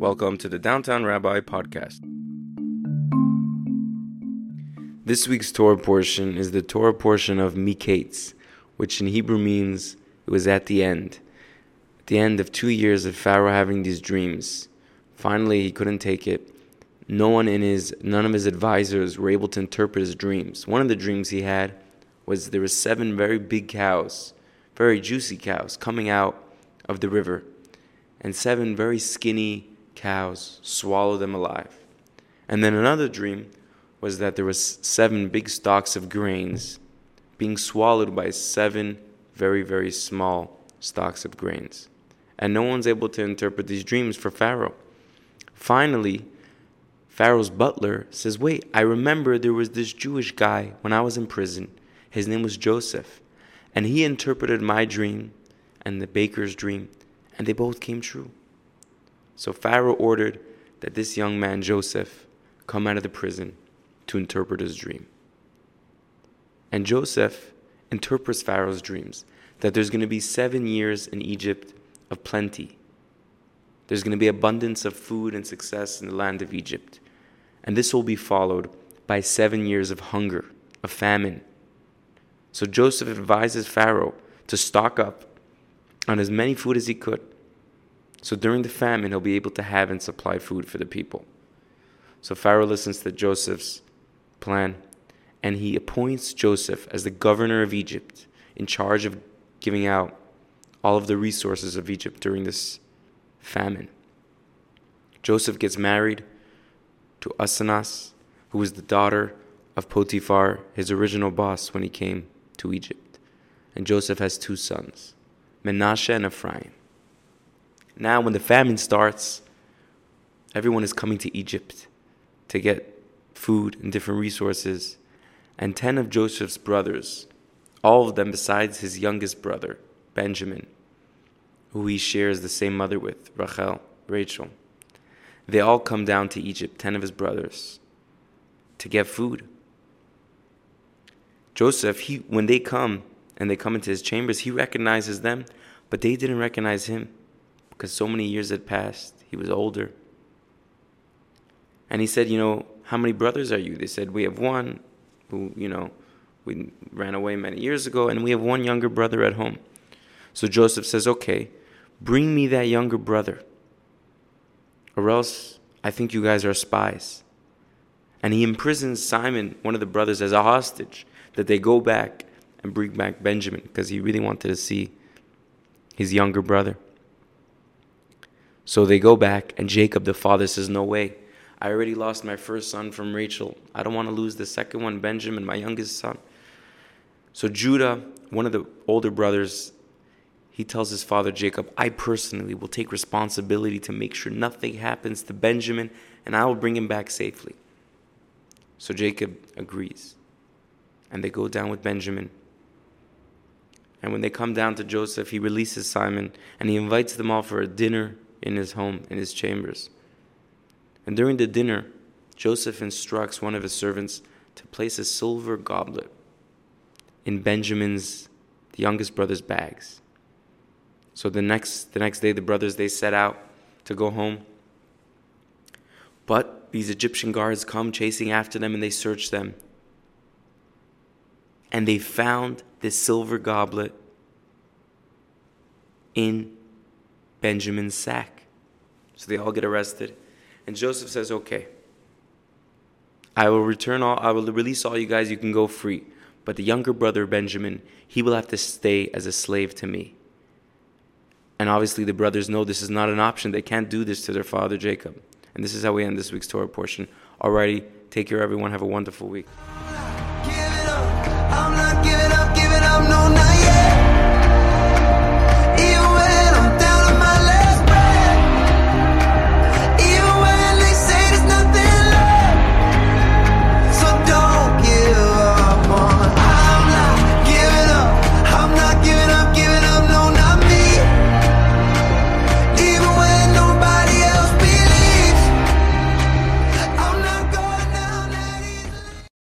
Welcome to the Downtown Rabbi podcast. This week's Torah portion is the Torah portion of Miketz, which in Hebrew means it was at the end. At the end of two years of Pharaoh having these dreams. Finally, he couldn't take it. No one in his, none of his advisors were able to interpret his dreams. One of the dreams he had was there were seven very big cows, very juicy cows, coming out of the river, and seven very skinny cows swallow them alive. And then another dream was that there was seven big stalks of grains being swallowed by seven very very small stalks of grains. And no one's able to interpret these dreams for pharaoh. Finally pharaoh's butler says wait i remember there was this jewish guy when i was in prison. His name was joseph. And he interpreted my dream and the baker's dream and they both came true so pharaoh ordered that this young man joseph come out of the prison to interpret his dream. And Joseph interprets Pharaoh's dreams that there's going to be seven years in Egypt of plenty. There's going to be abundance of food and success in the land of Egypt. And this will be followed by seven years of hunger, of famine. So Joseph advises Pharaoh to stock up on as many food as he could. So during the famine, he'll be able to have and supply food for the people. So Pharaoh listens to Joseph's plan, and he appoints Joseph as the governor of Egypt, in charge of giving out all of the resources of Egypt during this famine. Joseph gets married to Asenath, who was the daughter of Potiphar, his original boss when he came to Egypt. And Joseph has two sons, Menashe and Ephraim. Now, when the famine starts, everyone is coming to Egypt to get food, and different resources, and ten of Joseph's brothers, all of them besides his youngest brother, Benjamin, who he shares the same mother with, Rachel, Rachel. They all come down to Egypt, ten of his brothers, to get food. Joseph, he, when they come and they come into his chambers, he recognizes them, but they didn't recognize him because so many years had passed. He was older. And he said, You know, how many brothers are you? They said, We have one who, you know, we ran away many years ago, and we have one younger brother at home. So Joseph says, Okay, bring me that younger brother, or else I think you guys are spies. And he imprisons Simon, one of the brothers, as a hostage, that they go back and bring back Benjamin, because he really wanted to see his younger brother. So they go back, and Jacob, the father, says, No way. I already lost my first son from Rachel. I don't want to lose the second one, Benjamin, my youngest son. So Judah, one of the older brothers, he tells his father Jacob, I personally will take responsibility to make sure nothing happens to Benjamin and I will bring him back safely. So Jacob agrees. And they go down with Benjamin. And when they come down to Joseph, he releases Simon and he invites them all for a dinner in his home, in his chambers. And during the dinner, Joseph instructs one of his servants to place a silver goblet in Benjamin's, the youngest brother's bags. So the next, the next day, the brothers they set out to go home. But these Egyptian guards come chasing after them and they search them. And they found this silver goblet in Benjamin's sack. So they all get arrested. And Joseph says, Okay, I will return all, I will release all you guys, you can go free. But the younger brother, Benjamin, he will have to stay as a slave to me. And obviously, the brothers know this is not an option. They can't do this to their father, Jacob. And this is how we end this week's Torah portion. Alrighty, take care, everyone. Have a wonderful week.